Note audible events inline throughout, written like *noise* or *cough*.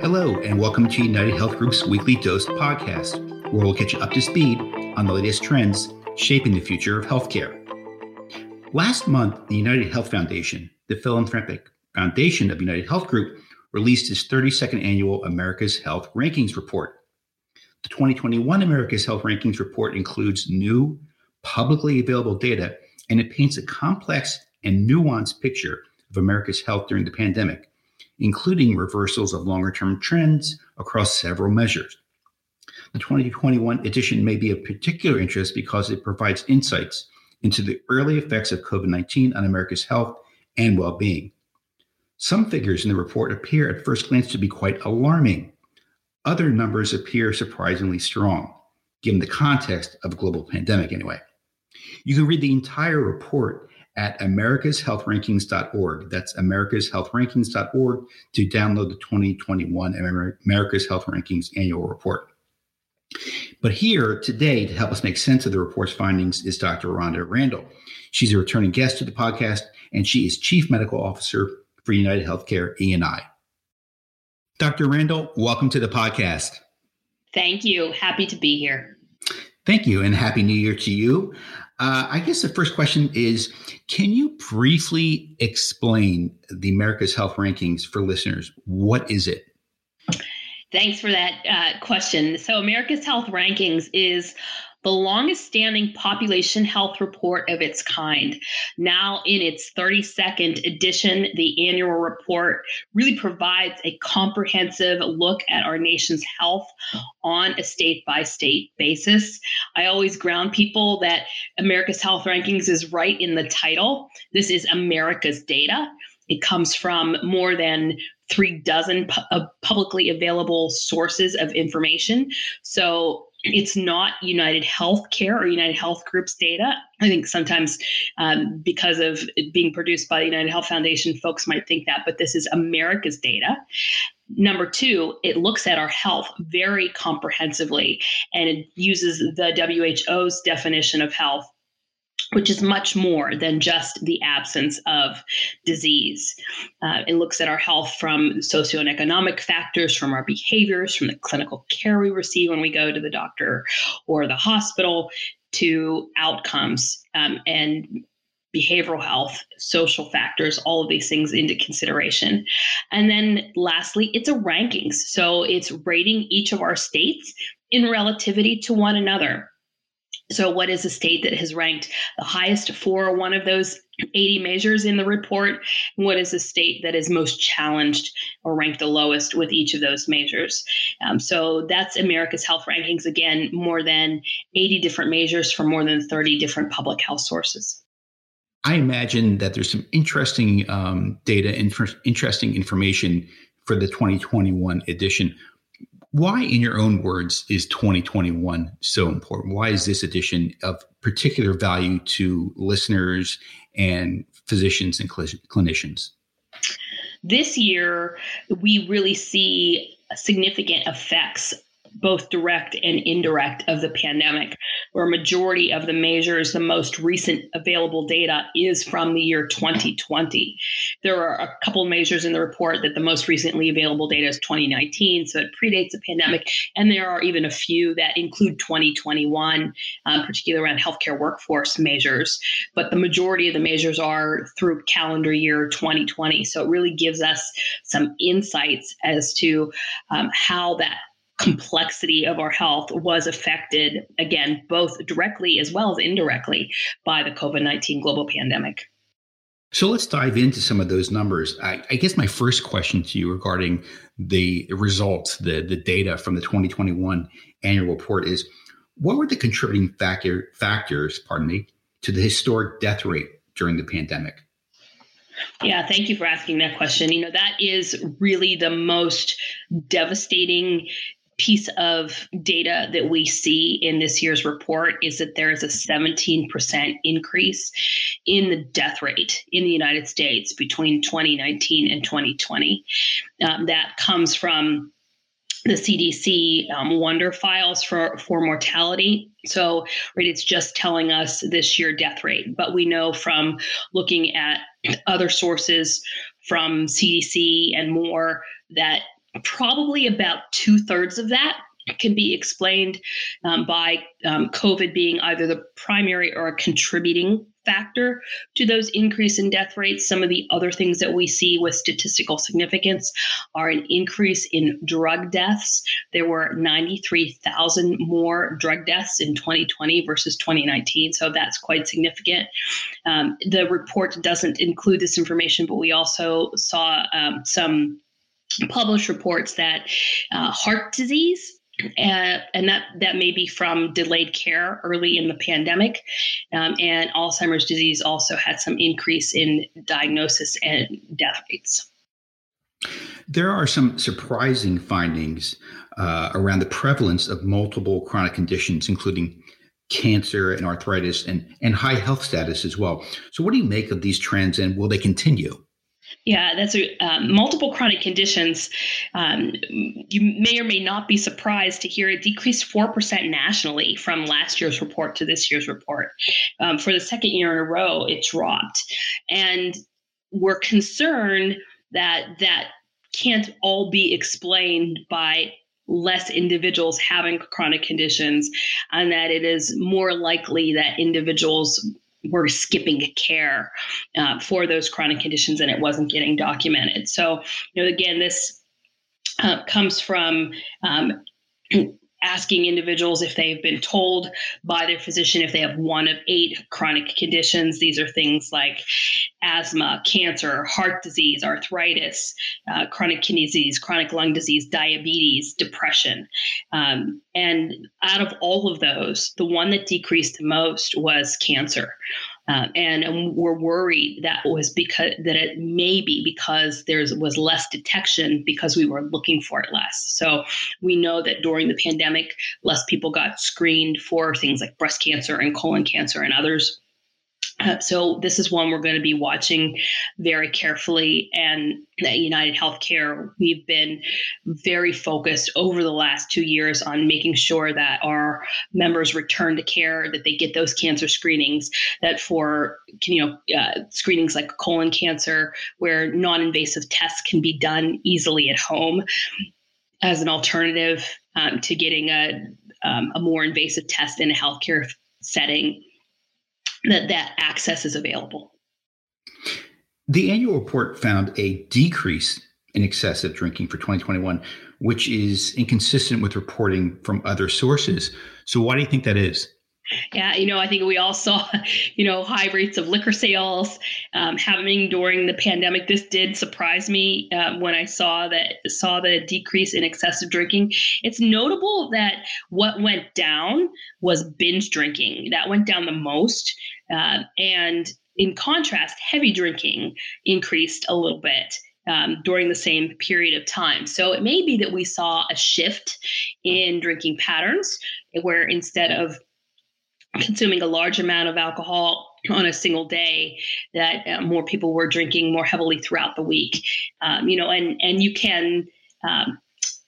Hello, and welcome to United Health Group's weekly dose podcast, where we'll get you up to speed on the latest trends shaping the future of healthcare. Last month, the United Health Foundation, the philanthropic foundation of United Health Group, released its 32nd annual America's Health Rankings Report. The 2021 America's Health Rankings Report includes new, publicly available data, and it paints a complex and nuanced picture of America's health during the pandemic, including reversals of longer term trends across several measures. The 2021 edition may be of particular interest because it provides insights into the early effects of COVID 19 on America's health and well being. Some figures in the report appear at first glance to be quite alarming. Other numbers appear surprisingly strong, given the context of a global pandemic, anyway. You can read the entire report at americashealthrankings.org. That's americashealthrankings.org to download the 2021 America's Health Rankings annual report. But here today to help us make sense of the report's findings is Dr. Rhonda Randall. She's a returning guest to the podcast, and she is Chief Medical Officer for United Healthcare E&I. Dr. Randall, welcome to the podcast. Thank you. Happy to be here. Thank you, and Happy New Year to you. Uh, I guess the first question is Can you briefly explain the America's Health Rankings for listeners? What is it? Thanks for that uh, question. So, America's Health Rankings is the longest standing population health report of its kind. Now, in its 32nd edition, the annual report really provides a comprehensive look at our nation's health on a state by state basis. I always ground people that America's Health Rankings is right in the title. This is America's data. It comes from more than three dozen pu- uh, publicly available sources of information. So it's not United Healthcare or United Health Group's data. I think sometimes um, because of it being produced by the United Health Foundation, folks might think that, but this is America's data. Number two, it looks at our health very comprehensively and it uses the WHO's definition of health which is much more than just the absence of disease. Uh, it looks at our health from socioeconomic factors, from our behaviors, from the clinical care we receive when we go to the doctor or the hospital, to outcomes um, and behavioral health, social factors, all of these things into consideration. And then lastly, it's a rankings. So it's rating each of our states in relativity to one another. So, what is a state that has ranked the highest for one of those 80 measures in the report? what is a state that is most challenged or ranked the lowest with each of those measures? Um, so, that's America's Health Rankings. Again, more than 80 different measures from more than 30 different public health sources. I imagine that there's some interesting um, data, inf- interesting information for the 2021 edition. Why, in your own words, is 2021 so important? Why is this edition of particular value to listeners and physicians and cl- clinicians? This year, we really see significant effects both direct and indirect of the pandemic, where a majority of the measures, the most recent available data is from the year 2020. There are a couple measures in the report that the most recently available data is 2019, so it predates the pandemic. And there are even a few that include 2021, um, particularly around healthcare workforce measures. But the majority of the measures are through calendar year 2020. So it really gives us some insights as to um, how that complexity of our health was affected, again, both directly as well as indirectly by the COVID 19 global pandemic. So let's dive into some of those numbers. I, I, guess my first question to you regarding the results, the, the data from the 2021 annual report is what were the contributing factor, factors, pardon me, to the historic death rate during the pandemic? Yeah, thank you for asking that question. You know, that is really the most devastating piece of data that we see in this year's report is that there is a 17% increase in the death rate in the United States between 2019 and 2020. Um, that comes from the CDC um, wonder files for, for mortality. So, right, it's just telling us this year death rate. But we know from looking at other sources from CDC and more that probably about two thirds of that can be explained um, by um, COVID being either the primary or a contributing factor to those increase in death rates. Some of the other things that we see with statistical significance are an increase in drug deaths. There were 93,000 more drug deaths in 2020 versus 2019, so that's quite significant. Um, the report doesn't include this information, but we also saw um, some published reports that uh, heart disease and, and that that may be from delayed care early in the pandemic, um, and Alzheimer's disease also had some increase in diagnosis and death rates. There are some surprising findings uh, around the prevalence of multiple chronic conditions, including cancer and arthritis and, and high health status as well. So, what do you make of these trends and will they continue? Yeah, that's a, um, multiple chronic conditions. Um, you may or may not be surprised to hear it decreased 4% nationally from last year's report to this year's report. Um, for the second year in a row, it dropped. And we're concerned that that can't all be explained by less individuals having chronic conditions and that it is more likely that individuals were skipping care uh, for those chronic conditions and it wasn't getting documented. So, you know, again, this uh, comes from um, asking individuals if they've been told by their physician if they have one of eight chronic conditions. These are things like asthma, cancer, heart disease, arthritis, uh, chronic kidney disease, chronic lung disease, diabetes, depression. Um, and out of all of those, the one that decreased the most was cancer. Uh, and, and, we're worried that was because that it may be because there was less detection because we were looking for it less. So we know that during the pandemic, less people got screened for things like breast cancer and colon cancer and others *clears throat* so this is one we're going to be watching very carefully. And at United Healthcare, we've been very focused over the last two years on making sure that our members return to care, that they get those cancer screenings, that for you know uh, screenings like colon cancer, where non-invasive tests can be done easily at home as an alternative um, to getting a um, a more invasive test in a healthcare setting that that access is available. The annual report found a decrease in excessive drinking for 2021, which is inconsistent with reporting from other sources. So, why do you think that is? Yeah, you know, I think we all saw, *laughs* you know, high rates of liquor sales um, happening during the pandemic. This did surprise me uh, when I saw that saw the decrease in excessive drinking. It's notable that what went down was binge drinking. That went down the most, uh, and in contrast, heavy drinking increased a little bit. Um, during the same period of time. So it may be that we saw a shift in drinking patterns where instead of consuming a large amount of alcohol on a single day that uh, more people were drinking more heavily throughout the week. Um, you know and and you can um,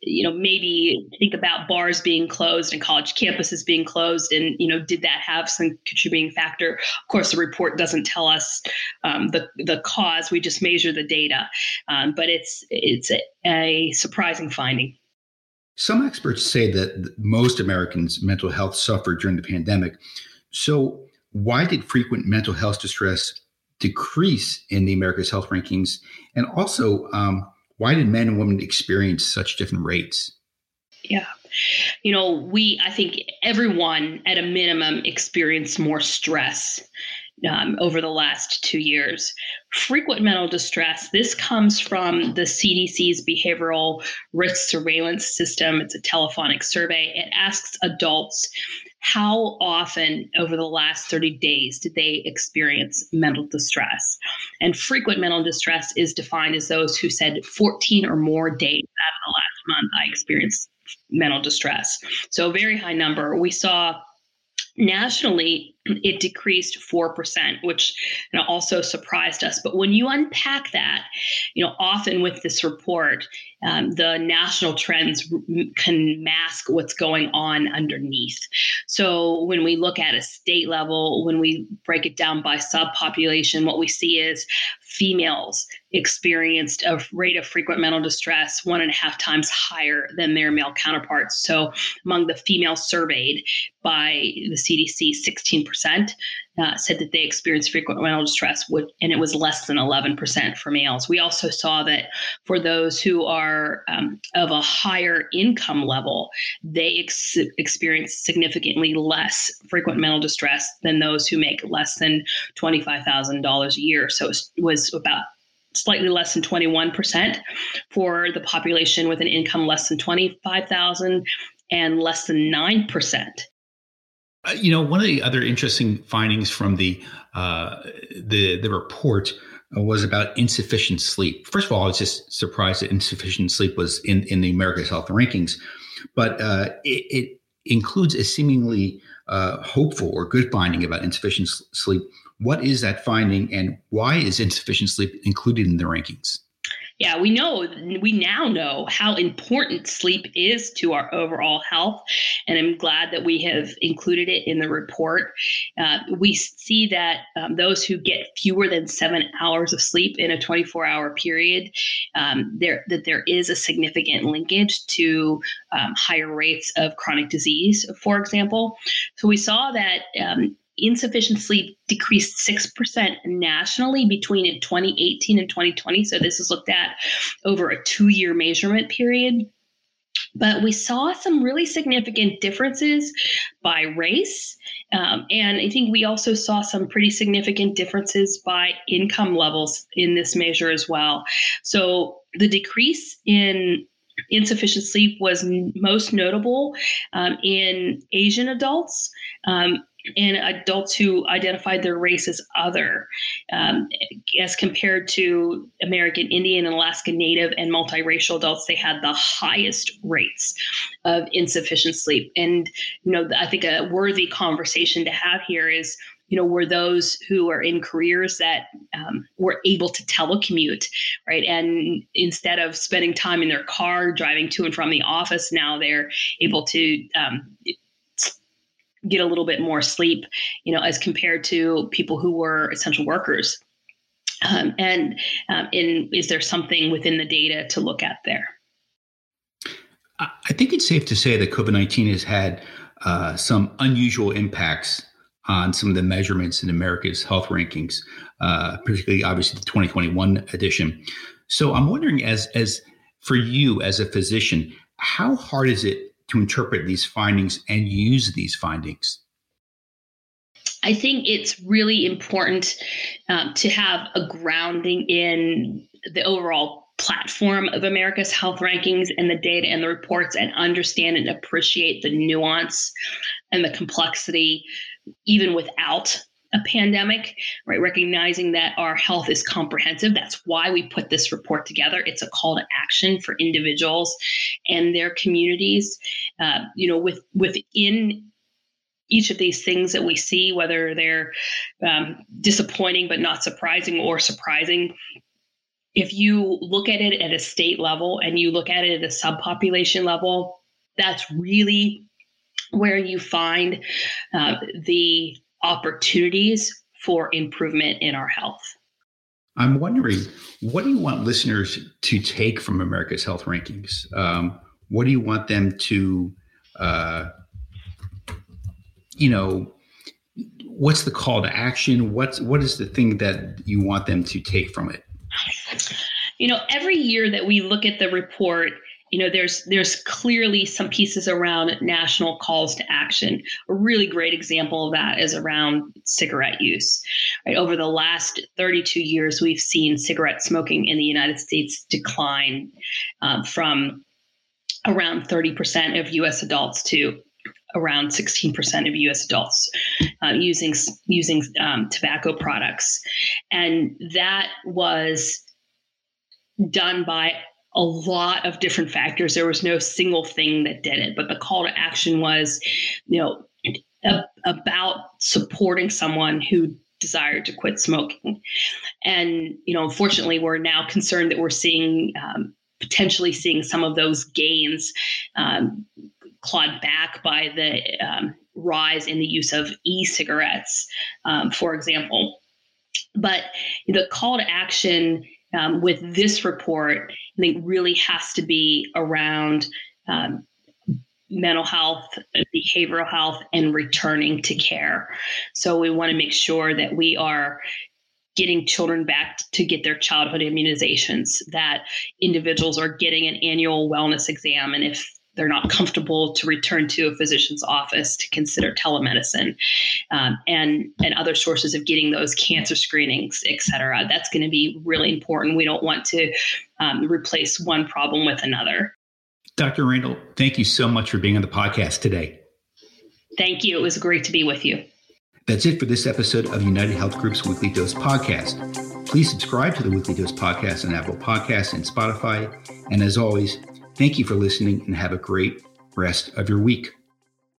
you know maybe think about bars being closed and college campuses being closed and you know did that have some contributing factor? Of course the report doesn't tell us um, the the cause. We just measure the data. Um, but it's it's a, a surprising finding some experts say that most Americans' mental health suffered during the pandemic. So, why did frequent mental health distress decrease in the America's Health rankings? And also, um, why did men and women experience such different rates? Yeah. You know, we, I think everyone at a minimum experienced more stress um, over the last two years. Frequent mental distress, this comes from the CDC's behavioral risk surveillance system. It's a telephonic survey. It asks adults how often over the last 30 days did they experience mental distress? And frequent mental distress is defined as those who said 14 or more days out of the last month I experienced mental distress. So a very high number. We saw nationally *clears throat* it decreased 4%, which you know, also surprised us. But when you unpack that, you know, often with this report, um, the national trends can mask what's going on underneath. So when we look at a state level, when we break it down by subpopulation, what we see is females experienced a rate of frequent mental distress one and a half times higher than their male counterparts. So, among the females surveyed by the CDC, 16% uh, said that they experienced frequent mental distress, and it was less than 11% for males. We also saw that for those who are um, of a higher income level, they ex- experience significantly less frequent mental distress than those who make less than $25,000 a year. So it was about slightly less than 21% for the population with an income less than 25,000 and less than 9%. Uh, you know, one of the other interesting findings from the uh, the the report was about insufficient sleep. First of all, I was just surprised that insufficient sleep was in in the America's Health rankings, but uh, it, it, includes a seemingly uh, hopeful or good finding about insufficient sleep what is that finding and why is insufficient sleep included in the rankings? Yeah, we know, we now know how important sleep is to our overall health. And I'm glad that we have included it in the report. Uh, we see that um, those who get fewer than seven hours of sleep in a 24 hour period, um, there, that there is a significant linkage to um, higher rates of chronic disease, for example. So we saw that um, insufficient sleep decreased 6% nationally between 2018 and 2020. So this is looked at over a two year measurement period. But we saw some really significant differences by race. Um, and I think we also saw some pretty significant differences by income levels in this measure as well. So the decrease in insufficient sleep was most notable um, in Asian adults. Um, and adults who identified their race as other, um, as compared to American Indian and Alaska Native and multiracial adults, they had the highest rates of insufficient sleep. And you know, I think a worthy conversation to have here is you know, were those who are in careers that um, were able to telecommute, right? And instead of spending time in their car driving to and from the office, now they're able to um, get a little bit more sleep, you know, as compared to people who were essential workers. Um, and um, in, is there something within the data to look at there? I think it's safe to say that COVID 19 has had uh, some unusual impacts on some of the measurements in America's health rankings, uh, particularly obviously the 2021 edition. So I'm wondering, as as for you as a physician, how hard is it to interpret these findings and use these findings? I think it's really important um, to have a grounding in the overall platform of America's health rankings and the data and the reports and understand and appreciate the nuance and the complexity, even without a pandemic, right? Recognizing that our health is comprehensive. That's why we put this report together. It's a call to action for individuals and their communities. Uh, you know, with within each of these things that we see, whether they're um, disappointing but not surprising or surprising, if you look at it at a state level and you look at it at a subpopulation level, that's really where you find uh, the opportunities for improvement in our health. I'm wondering, what do you want listeners to take from America's health rankings? Um, what do you want them to, uh, you know, what's the call to action? What's what is the thing that you want them to take from it? You know, every year that we look at the report, you know there's there's clearly some pieces around national calls to action a really great example of that is around cigarette use right over the last 32 years we've seen cigarette smoking in the united states decline um, from around 30% of us adults to around 16% of U.S. adults uh, using using um, tobacco products, and that was done by a lot of different factors. There was no single thing that did it, but the call to action was, you know, about supporting someone who desired to quit smoking. And, you know, unfortunately, we're now concerned that we're seeing um, potentially seeing some of those gains um, clawed back by the um, rise in the use of e cigarettes, um, for example. But the call to action um, with this report, I think, really has to be around um, mental health, behavioral health, and returning to care. So we want to make sure that we are getting children back to get their childhood immunizations, that individuals are getting an annual wellness exam. And if they're not comfortable to return to a physician's office to consider telemedicine um, and and other sources of getting those cancer screenings et cetera. That's going to be really important. We don't want to um, replace one problem with another. Dr randall thank you so much for being on the podcast today. Thank you. It was great to be with you. That's it for this episode of united health group's weekly dose podcast. Please subscribe to the weekly dose podcast on apple podcasts and spotify. And as always Thank you for listening and have a great rest of your week.